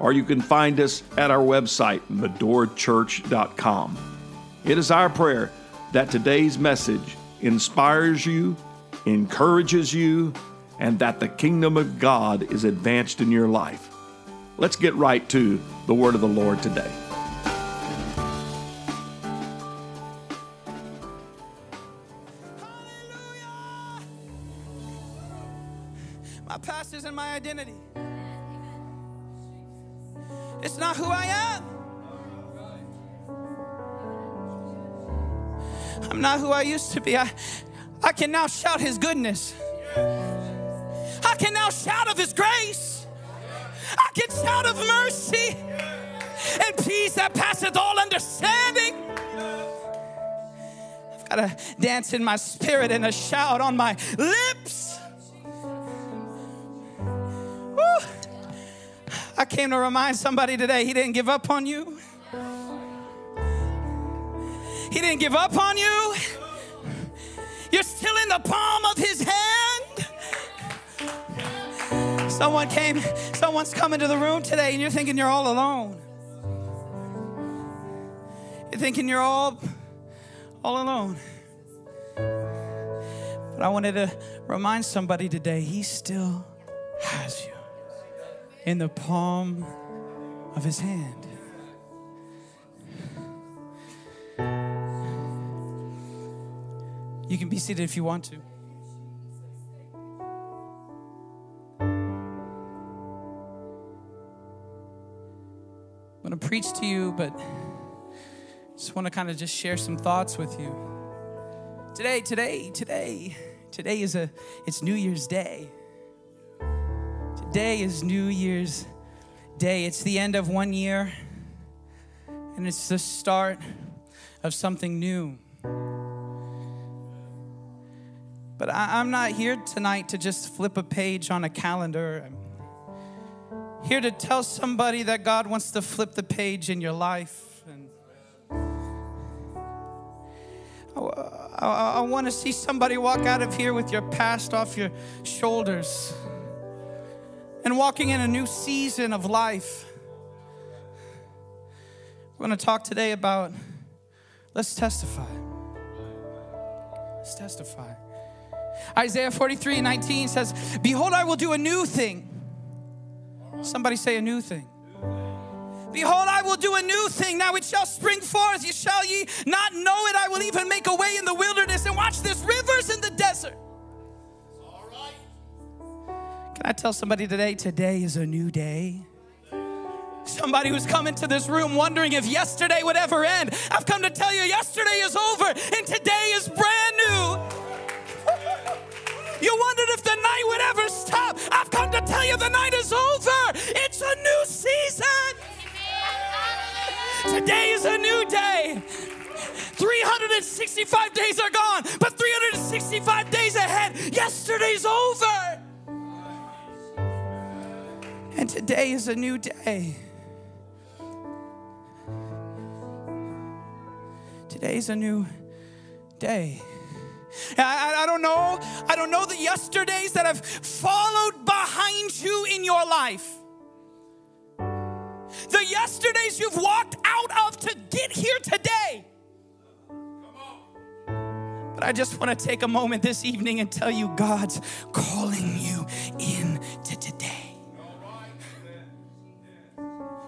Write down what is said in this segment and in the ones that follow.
or you can find us at our website, medorachurch.com. It is our prayer that today's message inspires you, encourages you, and that the kingdom of God is advanced in your life. Let's get right to the word of the Lord today. My past isn't my identity. It's not who I am. I'm not who I used to be. I, I can now shout His goodness. I can now shout of His grace. I can shout of mercy and peace that passeth all understanding. I've got a dance in my spirit and a shout on my lips. I came to remind somebody today He didn't give up on you. He didn't give up on you. You're still in the palm of His hand. Someone came, someone's coming to the room today, and you're thinking you're all alone. You're thinking you're all, all alone. But I wanted to remind somebody today, He still has you in the palm of his hand. You can be seated if you want to. I'm going to preach to you, but just want to kind of just share some thoughts with you. Today, today, today, today is a it's New Year's Day. Today is New Year's Day. It's the end of one year, and it's the start of something new. But I, am not here tonight to just flip a page on a calendar. I'm here to tell somebody that God wants to flip the page in your life. And I, I, I want to see somebody walk out of here with your past off your shoulders and walking in a new season of life. We're going to talk today about let's testify. Let's testify. Isaiah 43 19 says, Behold, I will do a new thing. Somebody say a new thing. Behold, I will do a new thing. Now it shall spring forth. You shall ye not know it. I will even make a way in the wilderness and watch this rivers in the desert. Can I tell somebody today, today is a new day? Somebody who's come into this room wondering if yesterday would ever end. I've come to tell you, yesterday is over and today is brand new. You wondered if the night would ever stop. I've come to tell you the night is over. It's a new season. Today is a new day. 365 days are gone, but 365 days ahead. Yesterday's over. Today is a new day. Today's a new day. I, I, don't know. I don't know the yesterdays that have followed behind you in your life. The yesterdays you've walked out of to get here today. But I just want to take a moment this evening and tell you God's calling you in to today.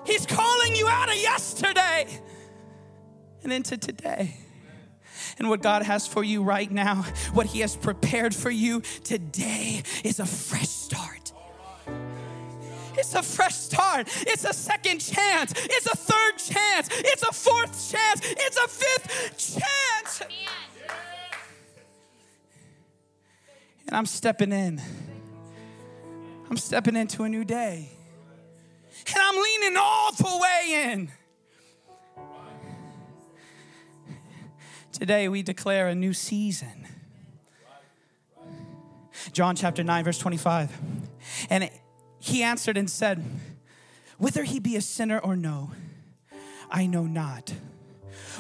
He's calling you out of yesterday and into today. And what God has for you right now, what He has prepared for you today, is a fresh start. It's a fresh start. It's a second chance. It's a third chance. It's a fourth chance. It's a fifth chance. And I'm stepping in. I'm stepping into a new day and I'm leaning all the way in. Today we declare a new season. John chapter 9, verse 25. And he answered and said, Whether he be a sinner or no, I know not.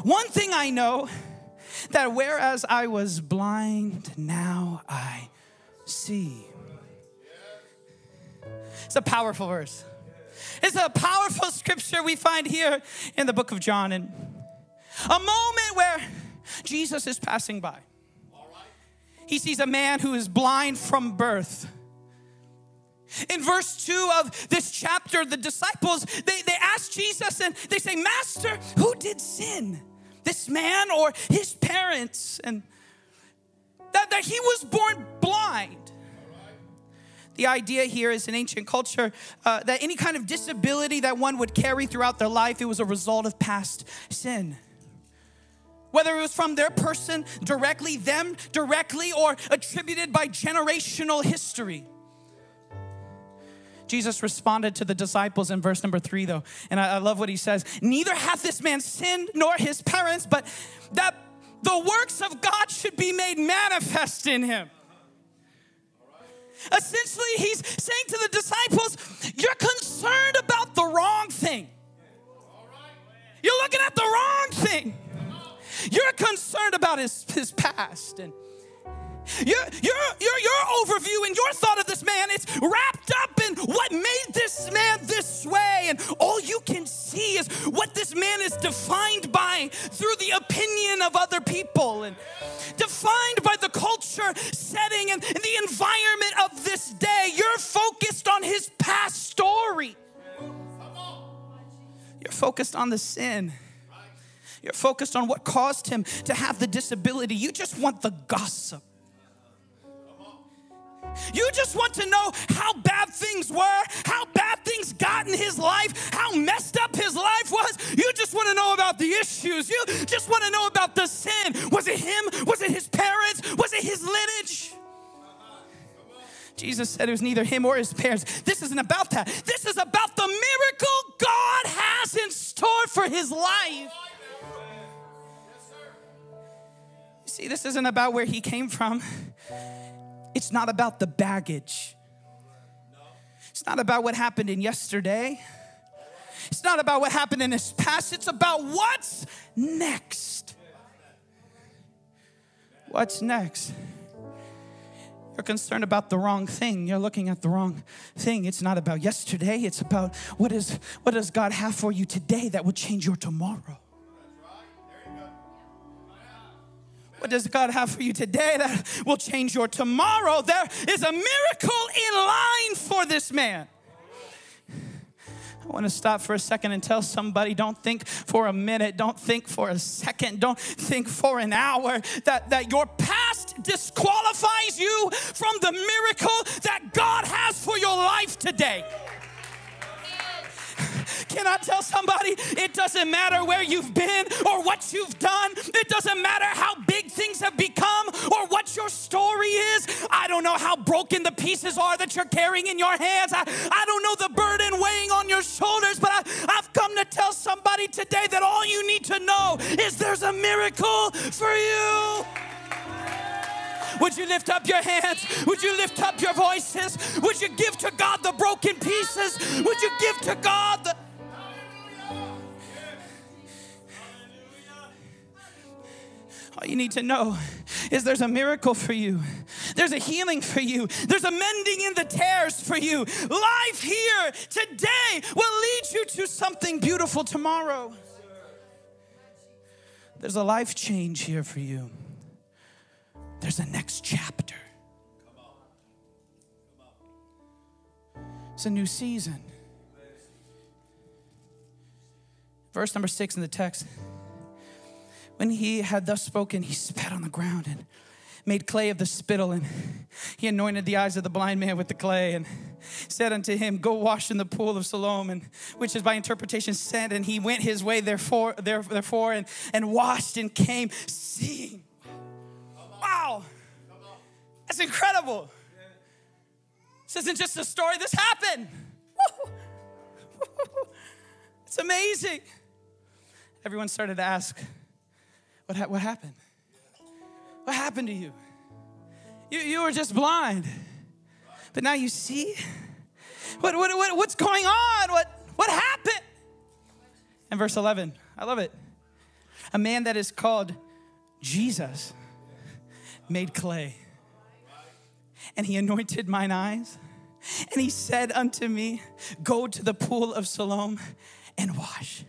One thing I know that whereas I was blind, now I see. It's a powerful verse. It's a powerful scripture we find here in the book of John. And a moment where Jesus is passing by. He sees a man who is blind from birth. In verse 2 of this chapter, the disciples, they, they ask Jesus and they say, Master, who did sin? This man or his parents? And that, that he was born blind. The idea here is in ancient culture uh, that any kind of disability that one would carry throughout their life, it was a result of past sin. Whether it was from their person directly, them directly, or attributed by generational history. Jesus responded to the disciples in verse number three, though, and I, I love what he says Neither hath this man sinned nor his parents, but that the works of God should be made manifest in him. Essentially, he's saying to the disciples, You're concerned about the wrong thing. You're looking at the wrong thing. You're concerned about his, his past and your, your, your, your overview and your thought of this man, it's wrapped up in what made this man this way. And all you can see is what this man is defined by through the opinion of other people and defined by the culture, setting, and, and the environment of this day. You're focused on his past story. You're focused on the sin. You're focused on what caused him to have the disability. You just want the gossip. You just want to know how bad things were, how bad things got in his life, how messed up his life was. You just want to know about the issues. You just want to know about the sin. Was it him? Was it his parents? Was it his lineage? Jesus said it was neither him or his parents. This isn't about that. This is about the miracle God has in store for his life. See, this isn't about where he came from. It's not about the baggage. It's not about what happened in yesterday. It's not about what happened in his past. It's about what's next. What's next? You're concerned about the wrong thing. You're looking at the wrong thing. It's not about yesterday. It's about what is what does God have for you today that will change your tomorrow. What does God have for you today that will change your tomorrow? There is a miracle in line for this man. I want to stop for a second and tell somebody don't think for a minute, don't think for a second, don't think for an hour that, that your past disqualifies you from the miracle that God has for your life today. Can I tell somebody it doesn't matter where you've been or what you've done? It doesn't matter how big things have become or what your story is. I don't know how broken the pieces are that you're carrying in your hands. I, I don't know the burden weighing on your shoulders, but I, I've come to tell somebody today that all you need to know is there's a miracle for you. Would you lift up your hands? Would you lift up your voices? Would you give to God the broken pieces? Would you give to God the All you need to know is there's a miracle for you. There's a healing for you. There's a mending in the tears for you. Life here today will lead you to something beautiful tomorrow. There's a life change here for you. There's a next chapter. It's a new season. Verse number six in the text. When he had thus spoken, he spat on the ground and made clay of the spittle, and he anointed the eyes of the blind man with the clay, and said unto him, Go wash in the pool of Siloam, and which is by interpretation sent. And he went his way therefore, therefore and, and washed and came seeing. Wow. That's incredible. This isn't just a story, this happened. It's amazing. Everyone started to ask, what, ha- what happened? What happened to you? You, you were just blind, but now you see? What, what, what, what's going on? What, what happened? And verse 11, I love it. A man that is called Jesus made clay, and he anointed mine eyes, and he said unto me, Go to the pool of Siloam and wash.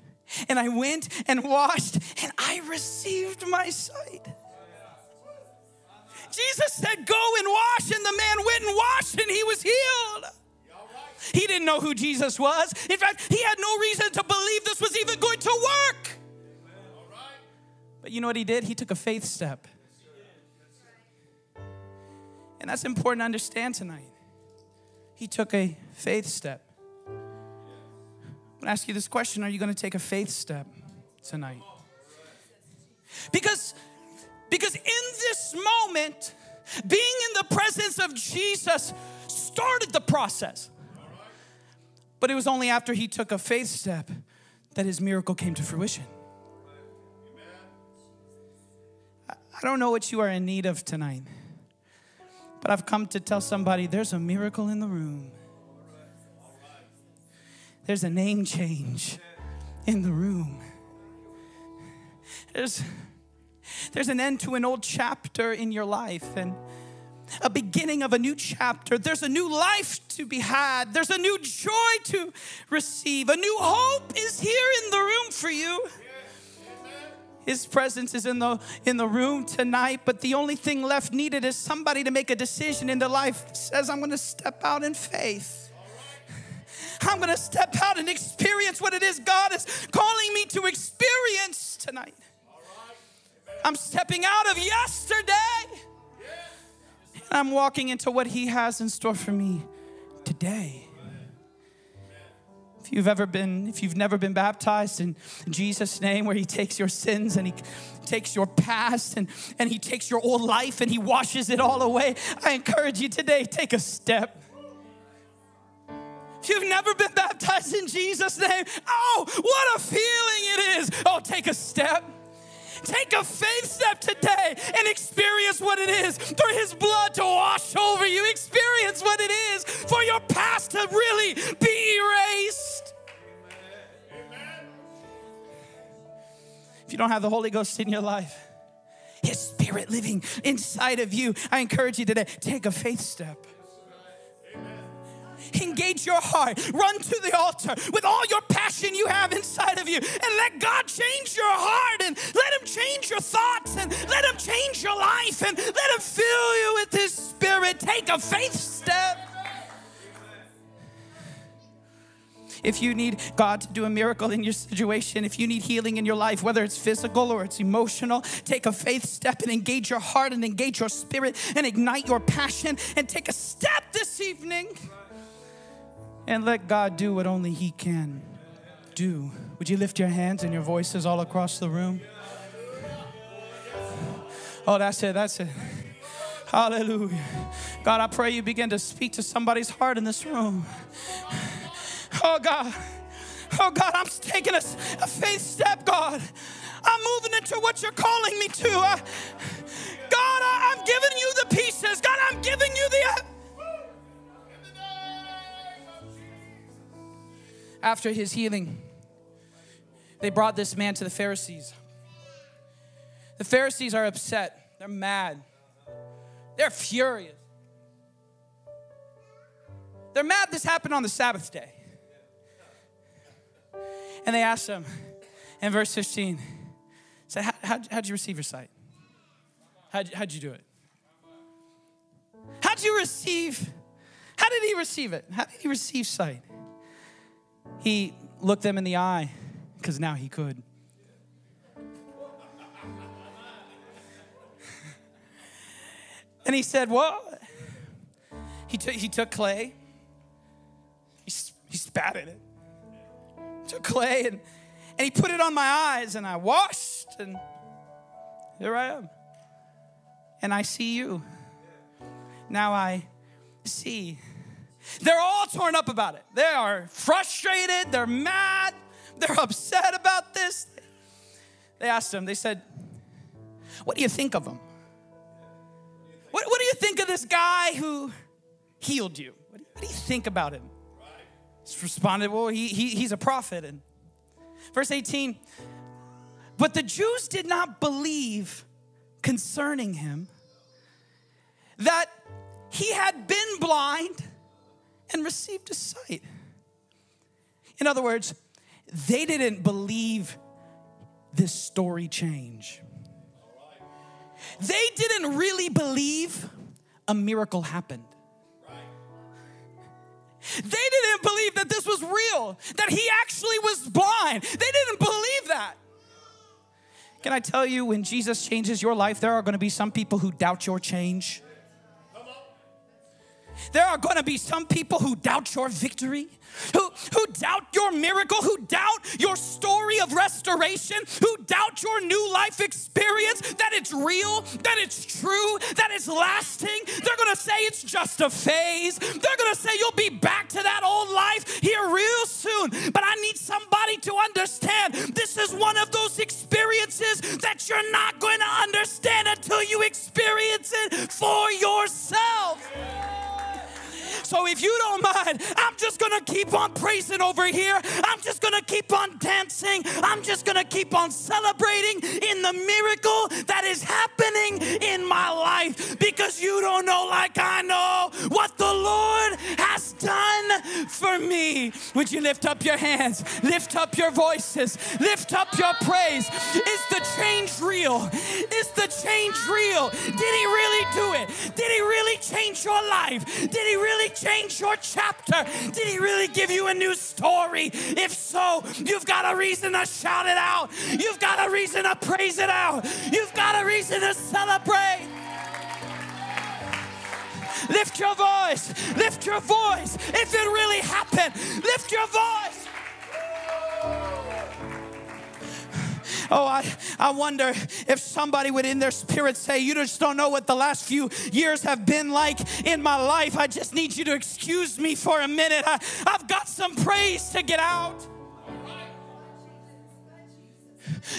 And I went and washed, and I received my sight. Jesus said, Go and wash, and the man went and washed, and he was healed. He didn't know who Jesus was. In fact, he had no reason to believe this was even going to work. But you know what he did? He took a faith step. And that's important to understand tonight. He took a faith step. I'm to ask you this question Are you to take a faith step tonight? Because, because in this moment, being in the presence of Jesus started the process. But it was only after he took a faith step that his miracle came to fruition. I don't know what you are in need of tonight, but I've come to tell somebody there's a miracle in the room. There's a name change in the room. There's, there's an end to an old chapter in your life, and a beginning of a new chapter. There's a new life to be had. There's a new joy to receive. A new hope is here in the room for you. His presence is in the in the room tonight, but the only thing left needed is somebody to make a decision in their life says I'm going to step out in faith. I'm going to step out and experience what it is God is calling me to experience tonight. I'm stepping out of yesterday and I'm walking into what He has in store for me today. If you've ever been, if you've never been baptized in Jesus' name, where He takes your sins and He takes your past and, and He takes your old life and He washes it all away, I encourage you today, take a step. If you've never been baptized in Jesus' name, oh, what a feeling it is. Oh, take a step. Take a faith step today and experience what it is for His blood to wash over you. Experience what it is for your past to really be erased. If you don't have the Holy Ghost in your life, His Spirit living inside of you, I encourage you today take a faith step engage your heart. Run to the altar with all your passion you have inside of you and let God change your heart and let Him change your thoughts and let Him change your life and let Him fill you with His Spirit. Take a faith step. If you need God to do a miracle in your situation, if you need healing in your life, whether it's physical or it's emotional, take a faith step and engage your heart and engage your spirit and ignite your passion and take a step this evening and let God do what only He can do. Would you lift your hands and your voices all across the room? Oh, that's it, that's it. Hallelujah. God, I pray you begin to speak to somebody's heart in this room. Oh, God. Oh, God, I'm taking a, a faith step, God. I'm moving into what you're calling me to. Uh, God, I, I'm giving you the pieces. God, I'm giving you the after his healing, they brought this man to the Pharisees. The Pharisees are upset, they're mad, they're furious. They're mad this happened on the Sabbath day. And they asked him in verse 15, said, how, how'd, how'd you receive your sight? How'd, how'd you do it? How'd you receive? How did he receive it? How did he receive sight? He looked them in the eye because now he could. and he said, Well, he, t- he took clay, he, he spat in it, took clay, and, and he put it on my eyes, and I washed, and here I am. And I see you. Now I see they're all torn up about it. They are frustrated, they're mad, they're upset about this. They asked him, they said, What do you think of him? What, what do you think of this guy who healed you? What do you, what do you think about him? He's responded, Well, he, he, he's a prophet. And verse 18, but the Jews did not believe concerning him that he had been blind and received a sight. In other words, they didn't believe this story change. They didn't really believe a miracle happened. They didn't believe that this was real, that he actually was blind. They didn't believe that. Can I tell you, when Jesus changes your life, there are going to be some people who doubt your change. There are going to be some people who doubt your victory, who, who doubt your miracle, who doubt your story of restoration, who doubt your new life experience, that it's real, that it's true, that it's lasting. They're going to say it's just a phase. They're going to say you'll be back to that old life here real soon. But I need somebody to understand this is one of those experiences that you're not going to understand until you experience it for yourself. So if you don't mind, I'm just gonna keep on praising over here. I'm just gonna keep on dancing. I'm just gonna keep on celebrating in the miracle that is happening in my life because you don't know, like I know, what the Lord has done for me. Would you lift up your hands, lift up your voices, lift up your praise? Is the change real? Is the change real? Did He really do it? Did He really change your life? Did He really change your chapter? Did He really give you a new story? If so, you've got a reason to shout it out. You've got a reason to praise it out. You've got a reason to celebrate. Lift your voice. Lift your voice. If it really happened, lift your voice. Oh, I, I wonder if somebody would in their spirit say, You just don't know what the last few years have been like in my life. I just need you to excuse me for a minute. I, I've got some praise to get out.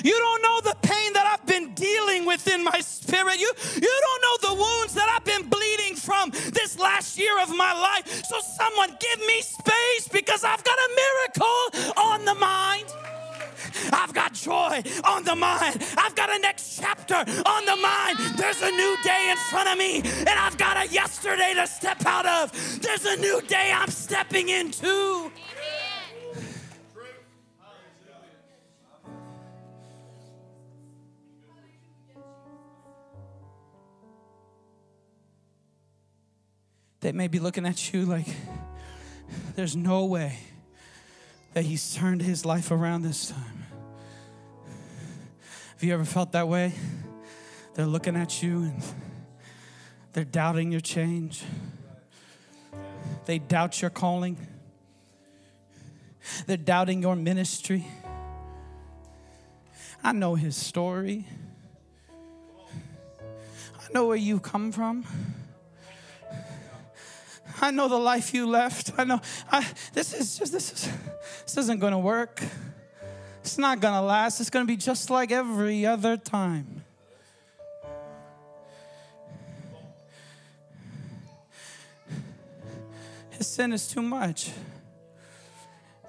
You don't know the pain that I've been dealing with in my spirit. You, you don't know the wounds that I've been bleeding from this last year of my life. So, someone give me space because I've got a miracle on the mind. I've got joy on the mind. I've got a next chapter on the mind. There's a new day in front of me, and I've got a yesterday to step out of. There's a new day I'm stepping into. They may be looking at you like, there's no way that he's turned his life around this time. Have you ever felt that way? They're looking at you and they're doubting your change. They doubt your calling. They're doubting your ministry. I know his story. I know where you come from. I know the life you left. I know I, this is just this is this isn't going to work. It's not going to last. It's going to be just like every other time. His sin is too much.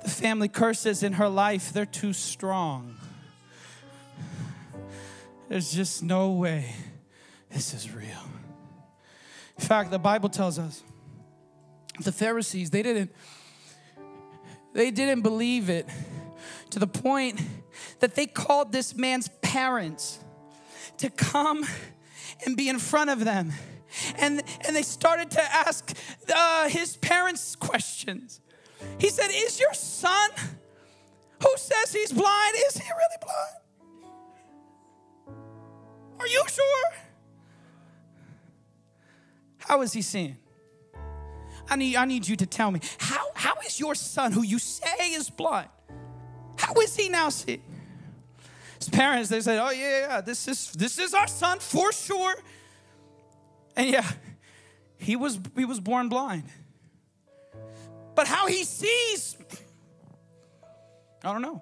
The family curses in her life, they're too strong. There's just no way this is real. In fact, the Bible tells us the Pharisees, they didn't they didn't believe it to the point that they called this man's parents to come and be in front of them. And, and they started to ask uh, his parents questions. He said, Is your son who says he's blind, is he really blind? Are you sure? How is he seeing? I need, I need you to tell me how, how is your son, who you say is blind, how is he now seeing? His parents, they said, Oh, yeah, yeah, this is this is our son for sure. And yeah, he was he was born blind. But how he sees, I don't know.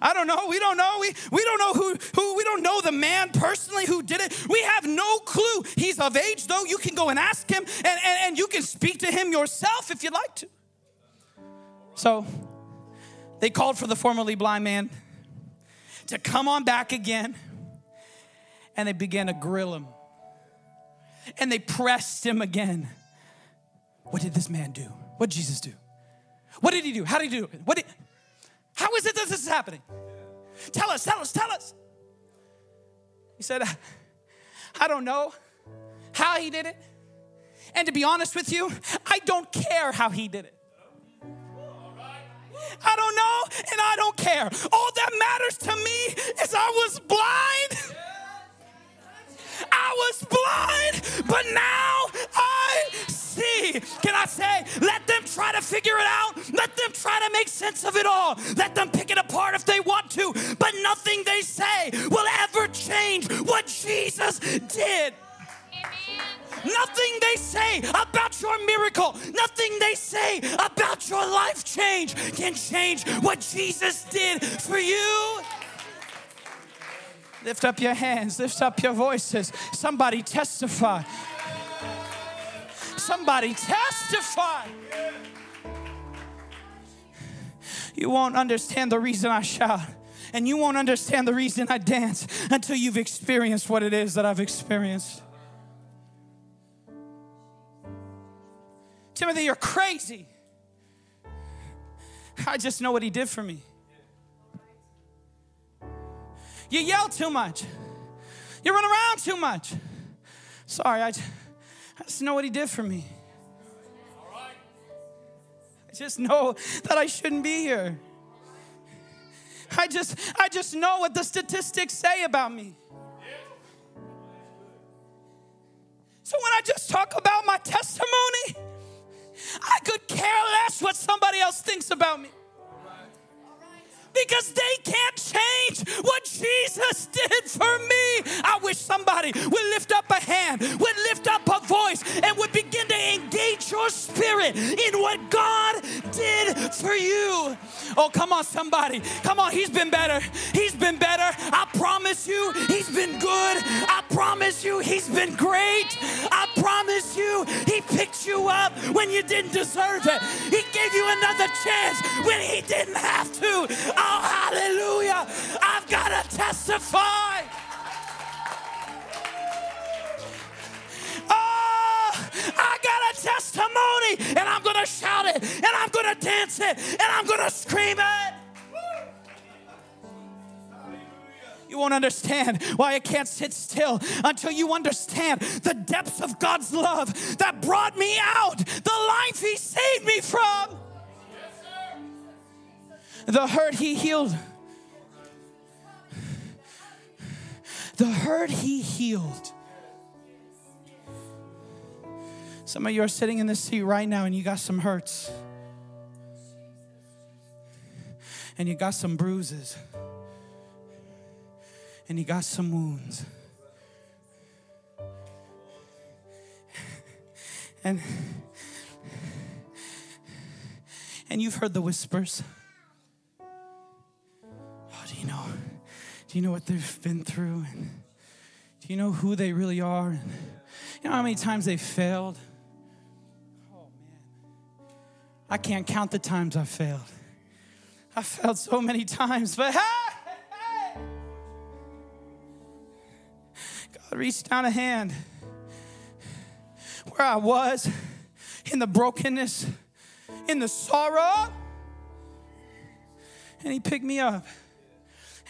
I don't know. We don't know. We, we don't know who, who, we don't know the man personally who did it. We have no clue. He's he's of age, though. You can go and ask him, and, and, and you can speak to him yourself if you'd like to. So they called for the formerly blind man to come on back again, and they began to grill him. And they pressed him again. What did this man do? What did Jesus do? What did he do? How did he do it? What did, how is it that this is happening? Tell us, tell us, tell us. He said, I don't know how he did it. And to be honest with you, I don't care how he did it. I don't know and I don't care. All that matters to me is I was blind. I was blind, but now I see. Can I say, let them try to figure it out. Let them try to make sense of it all. Let them pick it apart if they want to, but nothing they say will ever change what Jesus did. Nothing they say about your miracle, nothing they say about your life change can change what Jesus did for you. Lift up your hands, lift up your voices. Somebody testify. Somebody testify. You won't understand the reason I shout, and you won't understand the reason I dance until you've experienced what it is that I've experienced. Timothy, you're crazy. I just know what he did for me. You yell too much. You run around too much. Sorry, I, I just know what he did for me. I just know that I shouldn't be here. I just I just know what the statistics say about me. So when I just talk about my testimony, I could care less what somebody else thinks about me. Because they can't change what Jesus did for me. I wish somebody would lift up a hand, would lift up a voice, and would begin to engage your spirit in what God did for you. Oh, come on, somebody. Come on, He's been better. He's been better. I promise you, He's been good. I promise you, He's been great. I promise you, He picked you up when you didn't deserve it. He gave you another chance when He didn't have to. Oh, hallelujah. I've got to testify. Oh, I got a testimony and I'm going to shout it and I'm going to dance it and I'm going to scream it. You won't understand why I can't sit still until you understand the depths of God's love that brought me out, the life He saved me from the hurt he healed. The hurt he healed. Some of you are sitting in this seat right now and you got some hurts. And you got some bruises. And you got some wounds. And and you've heard the whispers. Do you know what they've been through? And do you know who they really are? And you know how many times they failed? Oh man, I can't count the times I failed. I failed so many times, but hey, hey. God reached down a hand where I was in the brokenness, in the sorrow, and He picked me up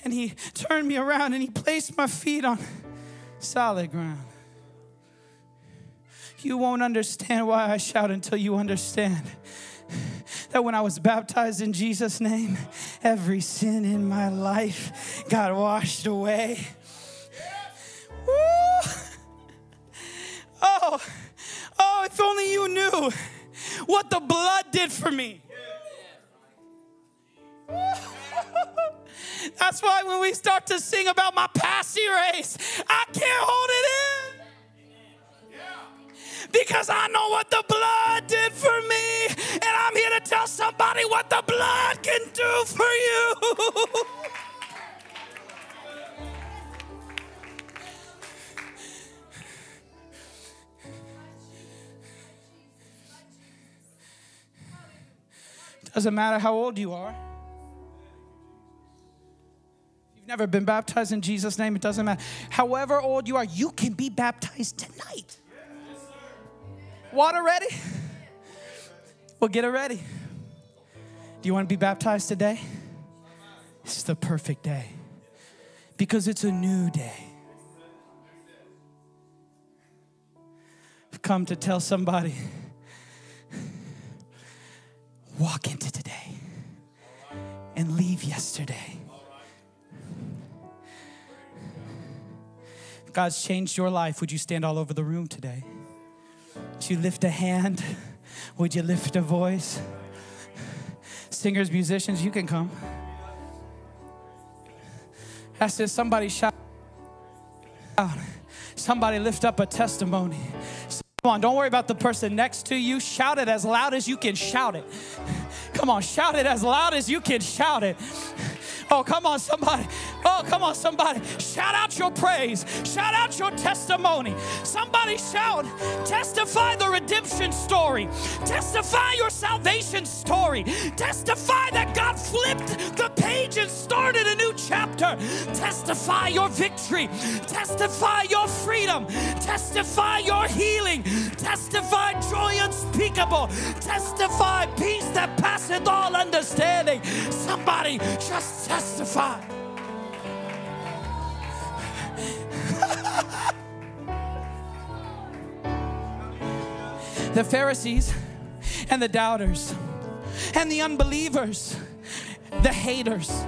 and he turned me around and he placed my feet on solid ground. You won't understand why I shout until you understand that when I was baptized in Jesus' name, every sin in my life got washed away. Woo! Oh, oh, if only you knew what the blood did for me. That's why when we start to sing about my past race, I can't hold it in because I know what the blood did for me, and I'm here to tell somebody what the blood can do for you. Doesn't matter how old you are never been baptized in Jesus' name, it doesn't matter. However old you are, you can be baptized tonight. Water ready? Well, get it ready. Do you want to be baptized today? It's the perfect day because it's a new day. I've come to tell somebody walk into today and leave yesterday. God's changed your life, would you stand all over the room today? Would you lift a hand? Would you lift a voice? Singers, musicians, you can come. As says somebody shout out. Somebody lift up a testimony. Come on, don't worry about the person next to you. Shout it as loud as you can shout it. Come on, shout it as loud as you can shout it. Oh, come on, somebody. Oh, come on, somebody. Shout out your praise. Shout out your testimony. Somebody shout. Testify the redemption story. Testify your salvation story. Testify that God flipped the page and started a new chapter. Testify your victory. Testify your freedom. Testify your healing. Testify joy unspeakable. Testify peace that passeth all understanding. Somebody just testify. the Pharisees and the doubters and the unbelievers, the haters.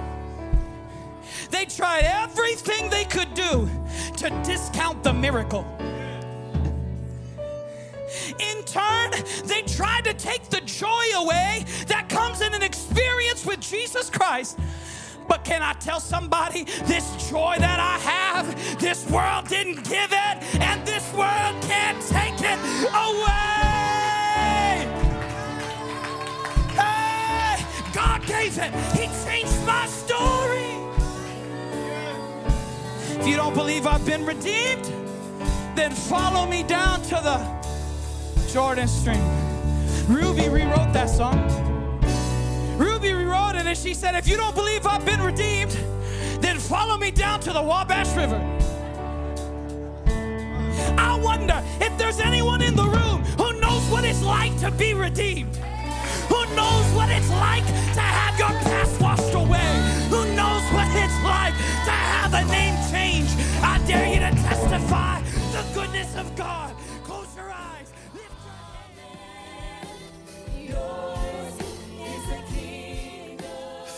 They tried everything they could do to discount the miracle. In turn, they tried to take the joy away that comes in an experience with Jesus Christ. But can I tell somebody this joy that I have, this world didn't give it, and this world can't take it away? Hey, God gave it, He changed my story. If you don't believe I've been redeemed, then follow me down to the Jordan Stream. Ruby rewrote that song. And she said, If you don't believe I've been redeemed, then follow me down to the Wabash River. I wonder if there's anyone in the room who knows what it's like to be redeemed, who knows what it's like to have your past washed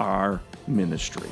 our ministry.